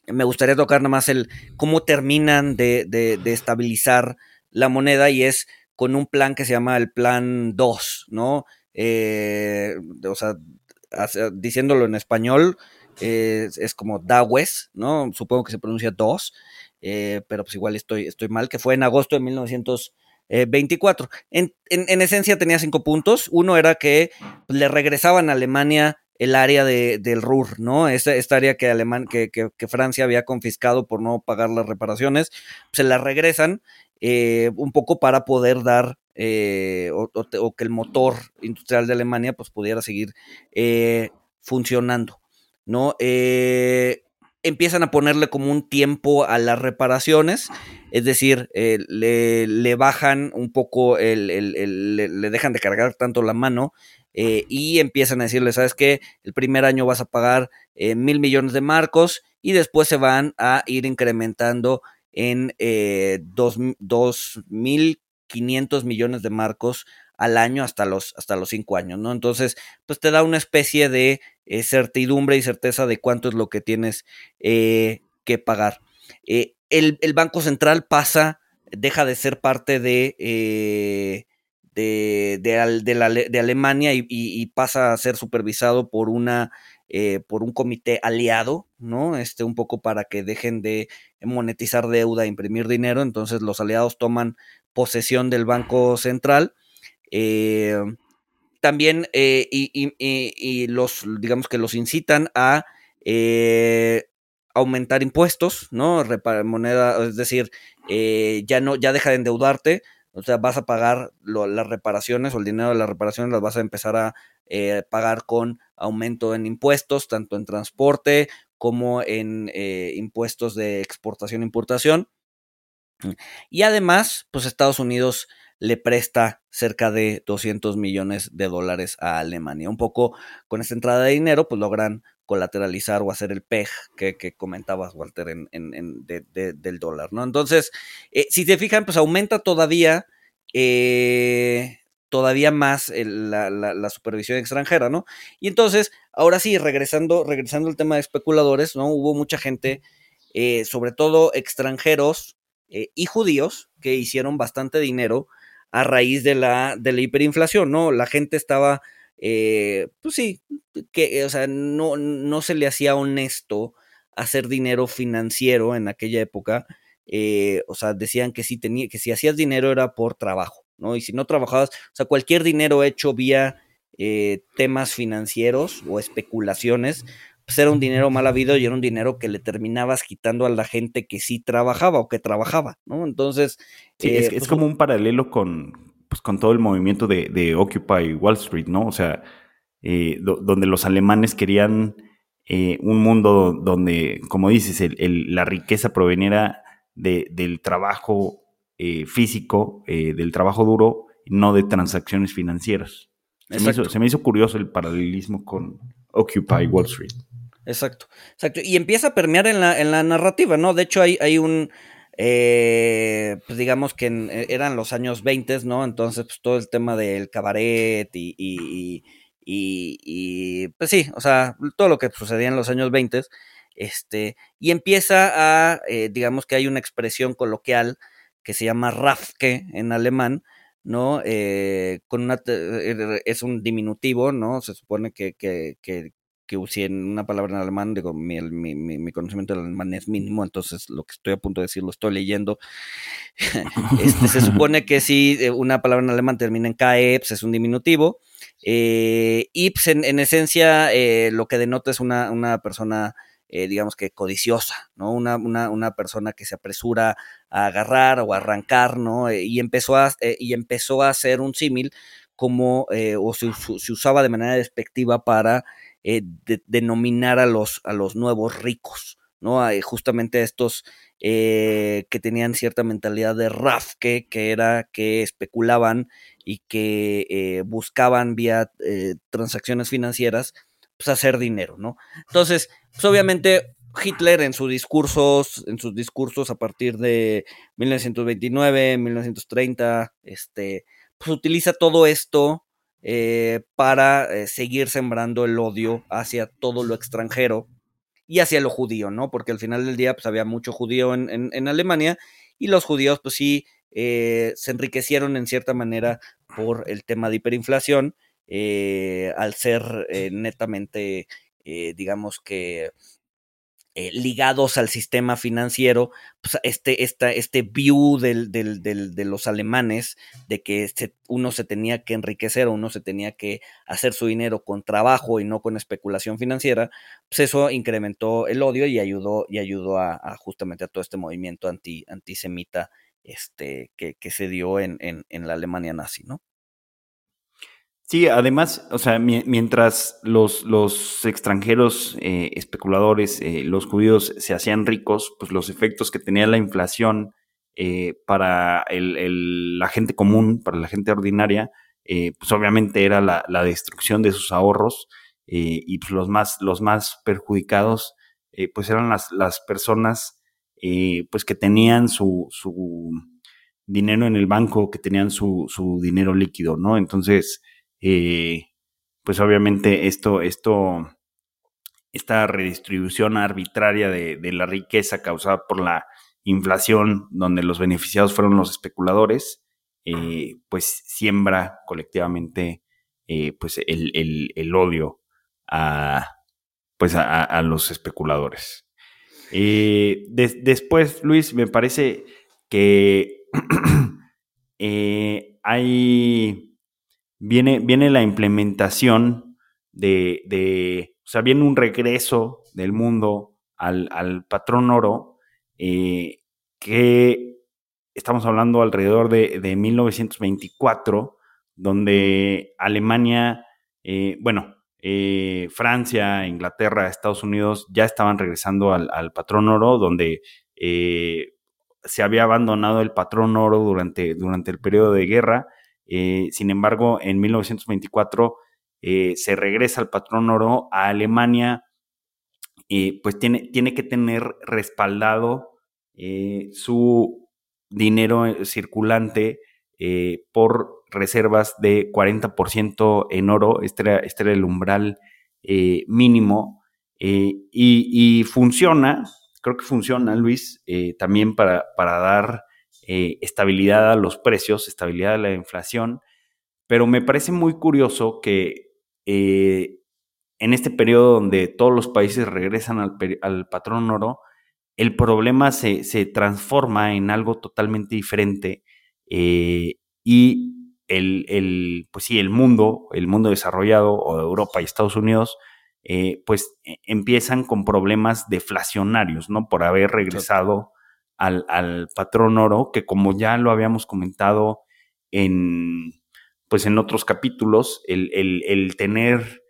me gustaría tocar nada más el cómo terminan de, de, estabilizar la moneda y es con un plan que se llama el plan 2, ¿no? Eh, o sea, diciéndolo en español, es como DAWES, ¿no? Supongo que se pronuncia 2, eh, pero pues igual estoy, estoy mal, que fue en agosto de 1900. 24. Eh, en, esencia tenía cinco puntos. Uno era que le regresaban a Alemania el área de, del Ruhr, ¿no? Esta, esta área que, Alemán, que, que, Francia había confiscado por no pagar las reparaciones, se la regresan eh, un poco para poder dar eh, o, que el motor industrial de Alemania pues pudiera seguir funcionando, ¿no? Empiezan a ponerle como un tiempo a las reparaciones, es decir, eh, le, bajan un poco, el, le dejan de cargar tanto la mano eh, y empiezan a decirle, ¿sabes qué? El primer año vas a pagar eh, mil millones de marcos y después se van a ir incrementando en dos, dos mil quinientos millones de marcos al año hasta los, hasta los cinco años, ¿no? Entonces, pues te da una especie de eh, certidumbre y certeza de cuánto es lo que tienes eh, que pagar. Eh, el, Banco Central pasa, deja de ser parte de, de, de, Alemania y, pasa a ser supervisado por una por un comité aliado, ¿no? Este, un poco para que dejen de monetizar deuda, imprimir dinero. Entonces los aliados toman posesión del Banco Central. Eh, también, eh, y, los, digamos que los incitan a aumentar impuestos, ¿no? moneda, es decir, ya no, ya deja de endeudarte, o sea, vas a pagar las reparaciones o el dinero de las reparaciones las vas a empezar a eh, pagar con aumento en impuestos, tanto en transporte como en eh, impuestos de exportación e importación. Y además, pues Estados Unidos le presta cerca de 200 millones de dólares a Alemania. Un poco con esta entrada de dinero, pues logran colateralizar o hacer el PEG que, comentabas, Walter, en, del dólar, ¿no? Entonces, eh, si se fijan, pues aumenta todavía, eh, todavía más la, supervisión extranjera, ¿no? Y entonces, ahora sí, regresando, regresando al tema de especuladores, ¿no? Hubo mucha gente, eh, sobre todo extranjeros y judíos, que hicieron bastante dinero a raíz de la, de la hiperinflación, ¿no? La gente estaba eh, pues sí, que, o sea, no, no se le hacía honesto hacer dinero financiero en aquella época. Eh, o sea, decían que si, tenía, que si hacías dinero era por trabajo, ¿no? Y si no trabajabas, o sea, cualquier dinero hecho vía eh, temas financieros o especulaciones, pues era un dinero mal habido y era un dinero que le terminabas quitando a la gente que sí trabajaba o que trabajaba, ¿no? Entonces... es, es, pues como un paralelo con, pues, con todo el movimiento de, Occupy Wall Street, ¿no? O sea, eh, donde los alemanes querían eh, un mundo donde, como dices, la riqueza proveniera del trabajo eh, físico, del trabajo duro, no de transacciones financieras. Se me, hizo, curioso el paralelismo con Occupy Wall Street. Exacto, exacto. Y empieza a permear en la, en la narrativa, ¿no? De hecho, hay, hay un, eh, pues digamos que eh, eran los años 20, ¿no? Entonces, pues todo el tema del cabaret y, y, y, pues sí, o sea, todo lo que sucedía en los años 20, este, y empieza a, eh, digamos que hay una expresión coloquial que se llama Rafke en alemán, ¿no? Eh, con una, es un diminutivo, ¿no? Se supone que, que, que, que usé en una palabra en alemán, digo, mi, mi, mi, conocimiento del alemán es mínimo, entonces lo que estoy a punto de decir lo estoy leyendo. este, se supone que si eh, una palabra en alemán termina en KE, pues es un diminutivo. Eh, pues en, en esencia eh, lo que denota es una, una persona, eh, digamos que codiciosa, ¿no? Una, una, una, persona que se apresura a agarrar o arrancar, ¿no? Eh, y, empezó a, y empezó a hacer un símil como, o se usaba de manera despectiva para eh, denominar a los, a los nuevos ricos, ¿no? justamente estos eh, que tenían cierta mentalidad de RAF, que, era que especulaban y que eh, buscaban vía transacciones financieras, pues hacer dinero, ¿no? Entonces, pues obviamente Hitler en sus discursos, en sus discursos a partir de 1929, 1930, este, pues utiliza todo esto eh, para eh, seguir sembrando el odio hacia todo lo extranjero y hacia lo judío, ¿no? Porque al final del día pues había mucho judío en, Alemania y los judíos pues sí eh, se enriquecieron en cierta manera por el tema de hiperinflación al ser netamente, digamos que eh, ligados al sistema financiero, pues este, esta, este view del, del, de los alemanes de que uno se tenía que enriquecer o uno se tenía que hacer su dinero con trabajo y no con especulación financiera, pues eso incrementó el odio y ayudó, y ayudó a, justamente a todo este movimiento anti, antisemita este, que, que se dio en, en, en la Alemania nazi, ¿no? Sí, además, o sea, mientras los, los extranjeros eh, especuladores, eh, los judíos se hacían ricos, pues los efectos que tenía la inflación eh, para el, la gente común, para la gente ordinaria, pues obviamente era la, destrucción de sus ahorros y pues los más, los más perjudicados, pues eran las, las personas pues que tenían su, su dinero en el banco, que tenían su, su dinero líquido, ¿no? Entonces, eh, pues obviamente esto, esto, esta redistribución arbitraria de, la riqueza causada por la inflación, donde los beneficiados fueron los especuladores, pues siembra colectivamente pues el, odio a, pues a, los especuladores. después, Luis, me parece que hay, viene, viene la implementación de, o sea, viene un regreso del mundo al, patrón oro, eh, que estamos hablando alrededor de, 1924, donde Alemania, eh, bueno, eh, Francia, Inglaterra, Estados Unidos ya estaban regresando al, patrón oro, donde se había abandonado el patrón oro durante, durante el periodo de guerra. Sin embargo, en 1924 se regresa al patrón oro a Alemania pues tiene, tiene que tener respaldado eh, su dinero eh, circulante eh, por reservas de 40% en oro, este era, este el umbral mínimo, y, funciona, creo que funciona, Luis, también para, para dar estabilidad a los precios, estabilidad a la inflación, pero me parece muy curioso que en este periodo donde todos los países regresan al, patrón oro, el problema se, transforma en algo totalmente diferente eh, y el, pues sí, el mundo, el mundo desarrollado o Europa y Estados Unidos, eh, pues e, empiezan con problemas deflacionarios, ¿no? Por haber regresado al, patrón oro, que como ya lo habíamos comentado en, pues en otros capítulos, el, el tener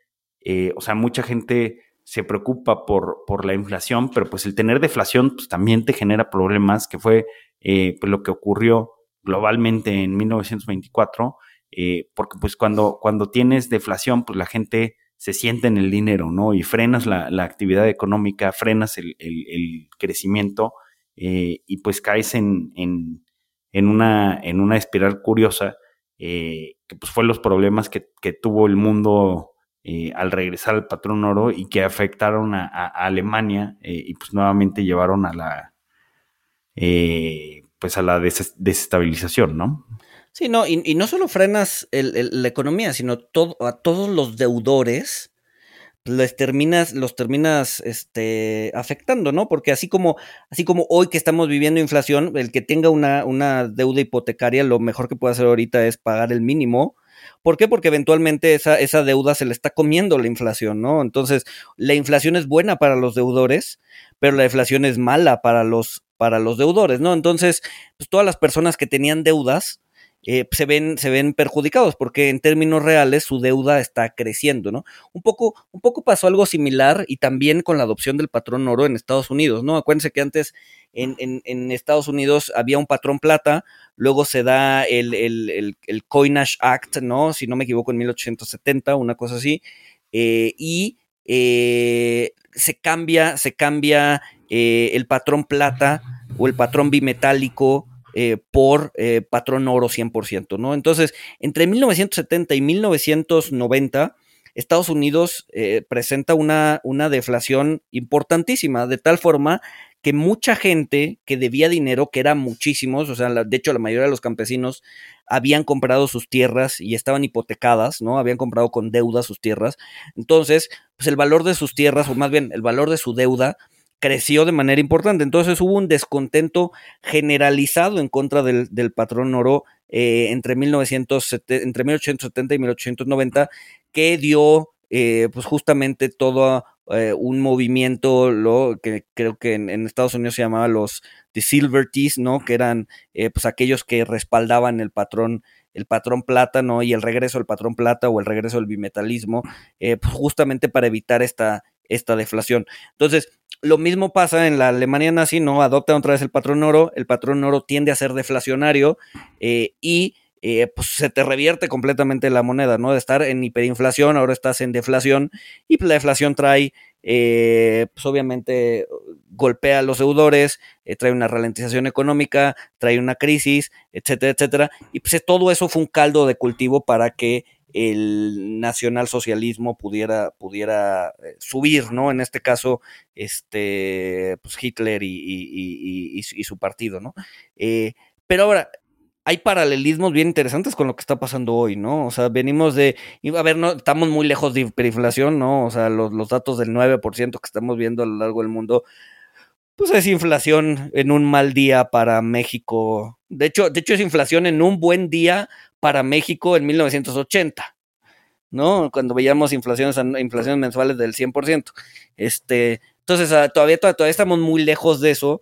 eh, o sea, mucha gente se preocupa por, por, la inflación, pero pues el tener deflación pues, también te genera problemas, que fue eh, pues, lo que ocurrió globalmente en 1924, eh, porque pues cuando, cuando tienes deflación, pues la gente se siente en el dinero, ¿no? Y frenas la, actividad económica, frenas el, crecimiento y pues caes en, en, una, en una espiral curiosa, que pues fue los problemas que, que tuvo el mundo eh, al regresar al patrón oro y que afectaron a, Alemania eh, y pues nuevamente llevaron a la eh, pues a la desestabilización, ¿no? Sí, no, y, no solo frenas la economía, sino a todos los deudores les terminas, los terminas este, afectando, ¿no? Porque así como, así como hoy que estamos viviendo inflación, el que tenga una, una deuda hipotecaria, lo mejor que puede hacer ahorita es pagar el mínimo ¿Por qué? Porque eventualmente esa, esa deuda se le está comiendo la inflación, ¿no? Entonces, la inflación es buena para los deudores, pero la inflación es mala para los, para los deudores, ¿no? Entonces, pues todas las personas que tenían deudas, eh, se, ven, se ven perjudicados porque en términos reales su deuda está creciendo, ¿no? Un poco, un poco pasó algo similar y también con la adopción del patrón oro en Estados Unidos, ¿no? Acuérdense que antes en, en, Estados Unidos había un patrón plata, luego se da el, el, el, Coinage Act, ¿no? Si no me equivoco, en 1870, una cosa así, eh, y eh, se cambia, se cambia el patrón plata o el patrón bimetálico eh, por eh, patrón oro 100%, ¿no? Entonces, entre 1970 y 1990, Estados Unidos eh, presenta una, una deflación importantísima, de tal forma que mucha gente que debía dinero, que eran muchísimos, o sea, de hecho la mayoría de los campesinos habían comprado sus tierras y estaban hipotecadas, ¿no? Habían comprado con deuda sus tierras. Entonces, pues el valor de sus tierras, o más bien el valor de su deuda, creció de manera importante. Entonces hubo un descontento generalizado en contra del, patrón oro eh, entre, 1970, entre 1870 y 1890 que dio eh, pues justamente todo eh, un movimiento lo que creo que en, Estados Unidos se llamaba los the Silver Tees, ¿no? Que eran pues aquellos que respaldaban el patrón el patrón plata, ¿no? Y el regreso del patrón plata o el regreso del bimetalismo, pues justamente para evitar esta, esta deflación. Entonces, lo mismo pasa en la Alemania nazi, ¿no? Adopta otra vez el patrón oro, el patrón oro tiende a ser deflacionario eh, y eh, pues se te revierte completamente la moneda, ¿no? De estar en hiperinflación, ahora estás en deflación y pues, la deflación trae, eh, pues obviamente golpea a los deudores, trae una ralentización económica, trae una crisis, etcétera, etcétera. Y pues todo eso fue un caldo de cultivo para que el nacionalsocialismo pudiera, pudiera eh, subir, ¿no? En este caso, este, pues Hitler y, su partido, ¿no? Eh, pero ahora, hay paralelismos bien interesantes con lo que está pasando hoy, ¿no? O sea, venimos de, a ver, no, estamos muy lejos de hiperinflación, ¿no? O sea, los, los datos del 9% que estamos viendo a lo largo del mundo, pues es inflación en un mal día para México. De hecho, de hecho es inflación en un buen día para México en 1980, ¿no? Cuando veíamos inflaciones, inflaciones mensuales del 100%. Este, entonces, ah, todavía, todavía estamos muy lejos de eso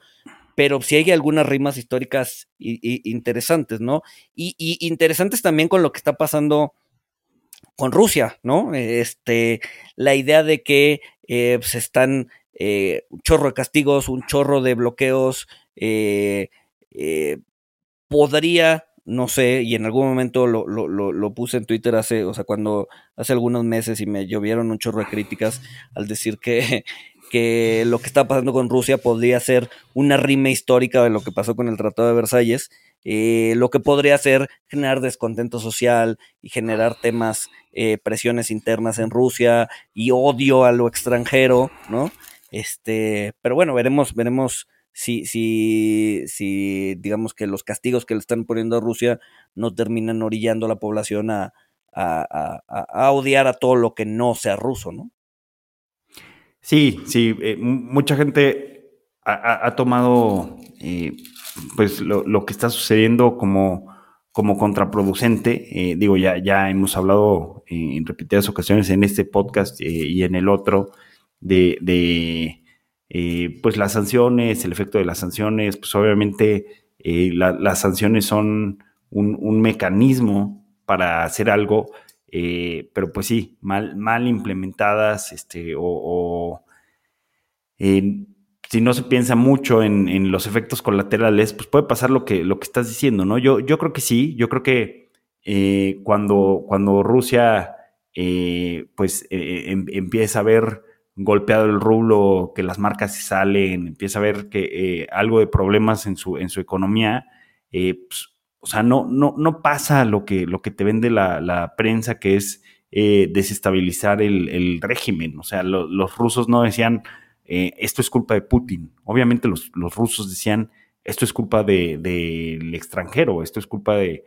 pero sí hay algunas rimas históricas interesantes, ¿no? Y, interesantes también con lo que está pasando con Rusia, ¿no? Este, la idea de que eh, se pues, están eh, un chorro de castigos, un chorro de bloqueos, eh, podría, no sé, y en algún momento lo, lo, lo, puse en Twitter hace, o sea, cuando hace algunos meses y me llovieron un chorro de críticas al decir que que lo que está pasando con Rusia podría ser una rima histórica de lo que pasó con el Tratado de Versalles, eh, lo que podría ser generar descontento social y generar temas, eh, presiones internas en Rusia y odio a lo extranjero, ¿no? Este, pero bueno, veremos, veremos si, si, si, digamos que los castigos que le están poniendo a Rusia no terminan orillando a la población a, a, a, a odiar a todo lo que no sea ruso, ¿no? Sí, sí, eh, mucha gente ha, tomado eh, pues lo, que está sucediendo como, como contraproducente. Eh, digo, ya, ya hemos hablado en repetidas ocasiones en este podcast y en el otro de, de pues las sanciones, el efecto de las sanciones, pues obviamente las sanciones son un, un, mecanismo para hacer algo eh, pero pues sí, mal, mal implementadas, este, o, si no se piensa mucho en, los efectos colaterales, pues puede pasar lo que, lo que estás diciendo, ¿no? Yo, yo creo que sí, yo creo que eh, cuando, cuando Rusia eh, pues em, empieza a ver golpeado el rublo, que las marcas salen, empieza a ver que algo de problemas en su, en su economía, pues o sea, no, no, no pasa lo que, lo que te vende la, prensa, que es eh, desestabilizar el, régimen. O sea, los rusos no decían, eh, esto es culpa de Putin. Obviamente los, rusos decían, esto es culpa del extranjero, esto es culpa de,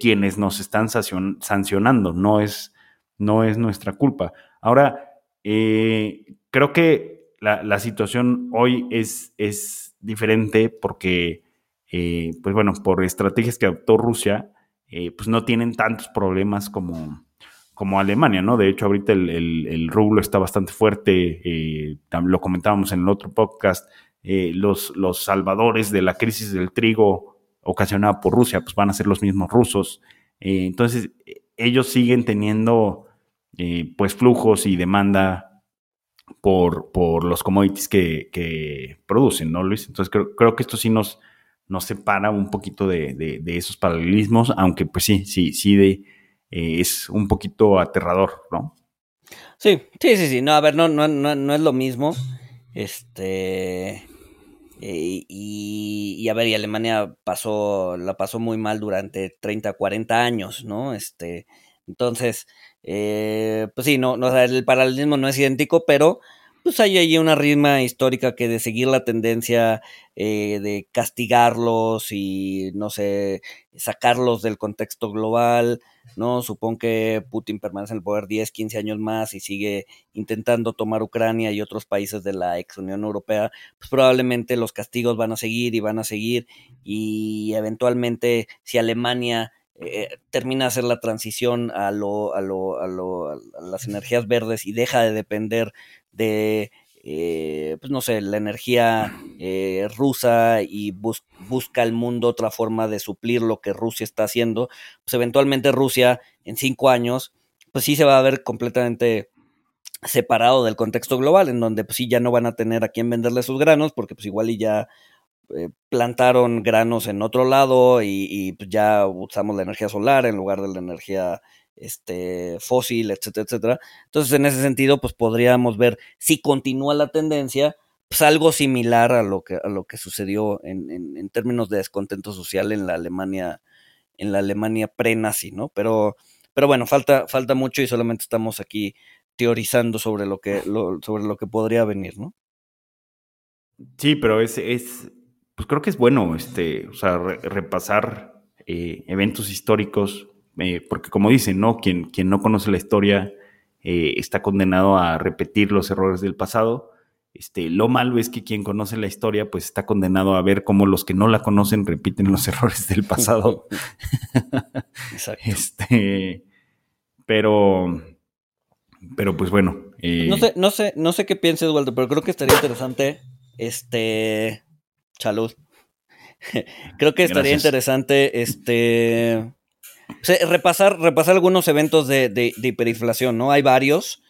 quienes nos están sancionando, no es, no es nuestra culpa. Ahora, eh, creo que la, situación hoy es, es diferente porque eh, pues bueno, por estrategias que adoptó Rusia, eh, pues no tienen tantos problemas como, como Alemania, ¿no? De hecho, ahorita el, rublo está bastante fuerte, lo comentábamos en el otro podcast, los, los salvadores de la crisis del trigo ocasionada por Rusia, pues van a ser los mismos rusos. entonces, ellos siguen teniendo pues flujos y demanda por, por los commodities que, producen, ¿no, Luis? Entonces, creo, creo que esto sí nos nos separa un poquito de, esos paralelismos, aunque pues sí, sí, sí de, eh, es un poquito aterrador, ¿no? Sí, sí, sí, sí, no, a ver, no, no, no, es lo mismo, este, eh, y, a ver, y Alemania pasó, la pasó muy mal durante 30, 40 años, ¿no? Este, entonces, eh, pues sí, no, no, el paralelismo no es idéntico, pero pues hay ahí una rima histórica que de seguir la tendencia eh, de castigarlos y, no sé, sacarlos del contexto global, ¿no? Supongo que Putin permanece en el poder 10, 15 años más y sigue intentando tomar Ucrania y otros países de la ex Unión Europea, pues probablemente los castigos van a seguir y van a seguir y eventualmente si Alemania eh, termina de hacer la transición a, lo, a, lo, a, lo, a las energías verdes y deja de depender de, eh, pues no sé, la energía eh, rusa y busca el mundo otra forma de suplir lo que Rusia está haciendo, pues eventualmente Rusia en cinco años, pues sí se va a ver completamente separado del contexto global, en donde pues sí ya no van a tener a quién venderle sus granos, porque pues igual y ya eh, plantaron granos en otro lado y, pues ya usamos la energía solar en lugar de la energía este, fósil, etcétera, etcétera. Entonces, en ese sentido, pues podríamos ver si continúa la tendencia, pues algo similar a lo que, a lo que sucedió en, en, términos de descontento social en la Alemania, en la Alemania pre-nazi, ¿no? Pero, pero bueno, falta, falta mucho y solamente estamos aquí teorizando sobre lo que, sobre lo que podría venir, ¿no? Sí, pero es, es, pues creo que es bueno, este, o sea, repasar eventos históricos, porque como dicen, ¿no? Quien, quien no conoce la historia está condenado a repetir los errores del pasado. Este, lo malo es que quien conoce la historia, pues está condenado a ver cómo los que no la conocen repiten los errores del pasado. Exacto. Este, pero, pero pues bueno. Eh, no sé, no sé, no sé qué pienses, Walter, pero creo que estaría interesante. Este. Salud. creo que estaría interesante. Este. repasar, repasar algunos eventos de, de, de hiperinflación, ¿no? Hay varios.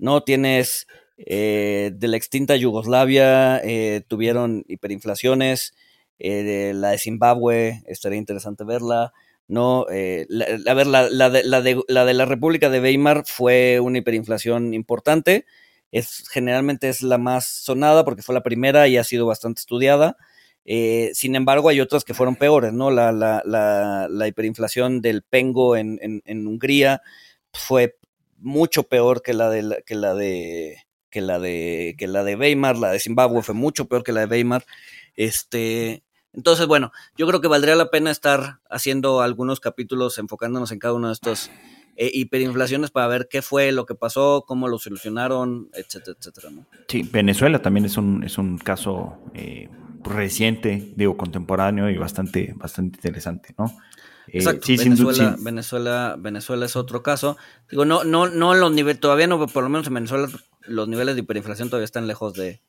¿no? Tienes eh, de la extinta Yugoslavia eh, tuvieron hiperinflaciones, eh, la de Zimbabue, estaría interesante verla. No, a ver, la, de, la, de, la, República de Weimar fue una hiperinflación importante. Es, generalmente es la más sonada porque fue la primera y ha sido bastante estudiada. Sin embargo, hay otras que fueron peores, ¿no? La, la hiperinflación del Pengo en, en, Hungría fue mucho peor que la de, que la de que la de, que la de Weimar, la de Zimbabue fue mucho peor que la de Weimar. Este, entonces, bueno, yo creo que valdría la pena estar haciendo algunos capítulos enfocándonos en cada uno de estos eh, hiperinflaciones para ver qué fue lo que pasó, cómo lo solucionaron, etcétera, etcétera. Sí, Venezuela también es un, es un caso eh, reciente, digo, contemporáneo y bastante, bastante interesante, ¿no? Eh, Exacto. Venezuela, Venezuela, Venezuela es otro caso. Digo, no, no, no los niveles, todavía no, por lo menos en Venezuela los niveles de hiperinflación todavía están lejos de,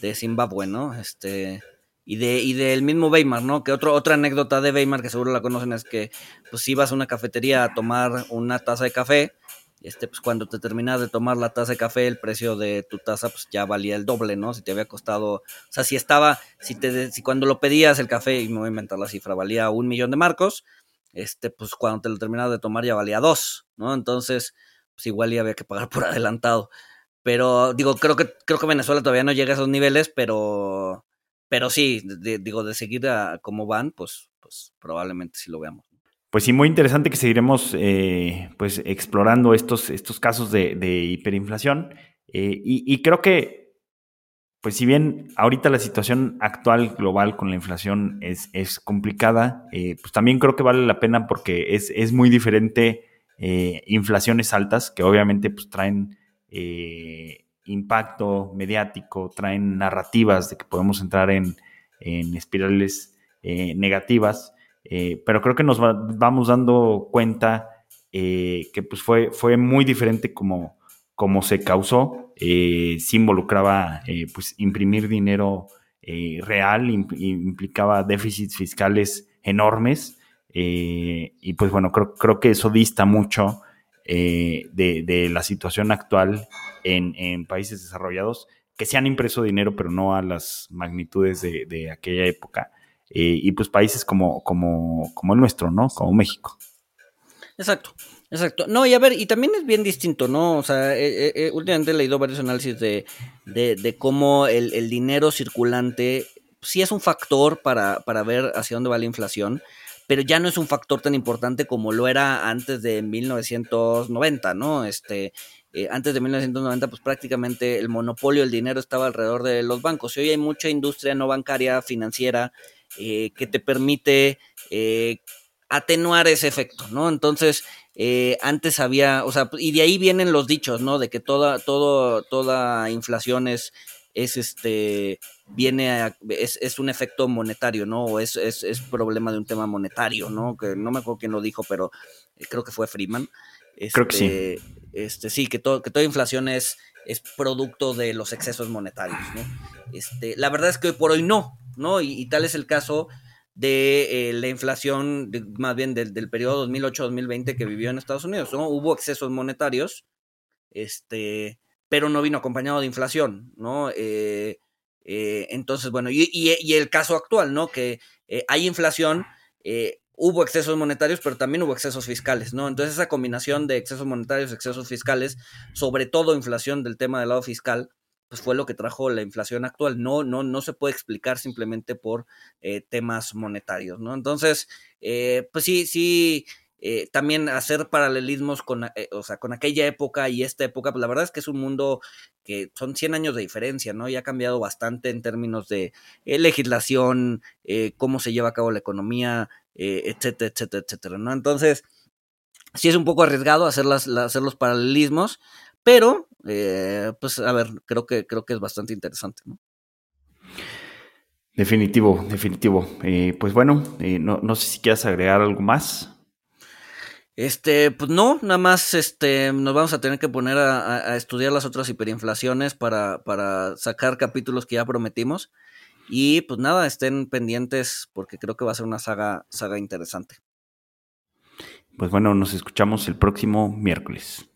de Zimbabue, ¿no? Este, y de y del mismo Weimar, ¿no? Que otro, otra anécdota de Weimar que seguro la conocen es que pues si vas a una cafetería a tomar una taza de café, este pues cuando te terminas de tomar la taza de café, el precio de tu taza pues ya valía el doble, ¿no? Si te había costado, o sea, si estaba, si te si cuando lo pedías el café y me voy a inventar la cifra, valía un millón de marcos, este pues cuando te lo terminabas de tomar ya valía dos, ¿no? Entonces, pues igual ya había que pagar por adelantado. Pero digo, creo que, creo que Venezuela todavía no llega a esos niveles, pero, pero sí, digo, de seguir a cómo van, pues, pues probablemente sí lo veamos. Pues sí, muy interesante que seguiremos eh, pues explorando estos, estos casos de, hiperinflación. Eh, y, creo que, pues si bien ahorita la situación actual global con la inflación es, es complicada, eh, pues también creo que vale la pena porque es, es muy diferente inflaciones altas que obviamente pues traen impacto mediático, traen narrativas de que podemos entrar en, espirales eh, negativas, eh, pero creo que nos vamos dando cuenta que pues fue, fue muy diferente como, como se causó, sí involucraba pues imprimir dinero real, implicaba déficits fiscales enormes, y pues bueno, creo, creo que eso dista mucho eh, de, la situación actual en, países desarrollados que se han impreso dinero, pero no a las magnitudes de, aquella época. Eh, y pues países como, como, como el nuestro, ¿no? Como México. Exacto, exacto. No, y a ver, y también es bien distinto, ¿no? O sea, eh, últimamente he leído varios análisis de, de, cómo el, el, dinero circulante sí es un factor para, para ver hacia dónde va la inflación pero ya no es un factor tan importante como lo era antes de 1990, ¿no? Este, eh, antes de 1990, pues prácticamente el monopolio del dinero estaba alrededor de los bancos. Y hoy hay mucha industria no bancaria, financiera, eh, que te permite eh, atenuar ese efecto, ¿no? Entonces, antes había, o sea, y de ahí vienen los dichos, ¿no? De que toda, todo, toda inflación es es este viene es, es, un efecto monetario, ¿no? O es, es, es, problema de un tema monetario, ¿no? Que no me acuerdo quién lo dijo, pero eh, creo que fue Freeman. creo que sí. Este, este, sí, que, todo, que toda inflación es, es producto de los excesos monetarios, ¿no? Este, la verdad es que hoy por hoy no, ¿no? Y, tal es el caso de eh, la inflación, más bien del, del periodo 2008-2020 que vivió en Estados Unidos, ¿no? Hubo excesos monetarios, este, pero no vino acompañado de inflación, ¿no? Eh, eh, entonces, bueno, y, el caso actual, ¿no? Que hay inflación, hubo excesos monetarios, pero también hubo excesos fiscales, ¿no? Entonces esa combinación de excesos monetarios, excesos fiscales, sobre todo inflación del tema del lado fiscal, pues fue lo que trajo la inflación actual. No, no, no se puede explicar simplemente por temas monetarios, ¿no? Entonces, pues sí, sí eh, también hacer paralelismos con, eh, o sea, con aquella época y esta época, pues la verdad es que es un mundo que son 100 años de diferencia, ¿no? Y ha cambiado bastante en términos de eh, legislación, cómo se lleva a cabo la economía, eh, etcétera, etcétera, etcétera, ¿no? Entonces, sí es un poco arriesgado hacer, hacer los paralelismos, pero, eh, pues, a ver, creo que, creo que es bastante interesante, ¿no? Definitivo, definitivo. Eh, pues bueno, no, no sé si quieras agregar algo más. Este, pues no, nada más este, nos vamos a tener que poner a, estudiar las otras hiperinflaciones para, para, sacar capítulos que ya prometimos. Y pues nada, estén pendientes porque creo que va a ser una saga, saga interesante. Pues bueno, nos escuchamos el próximo miércoles.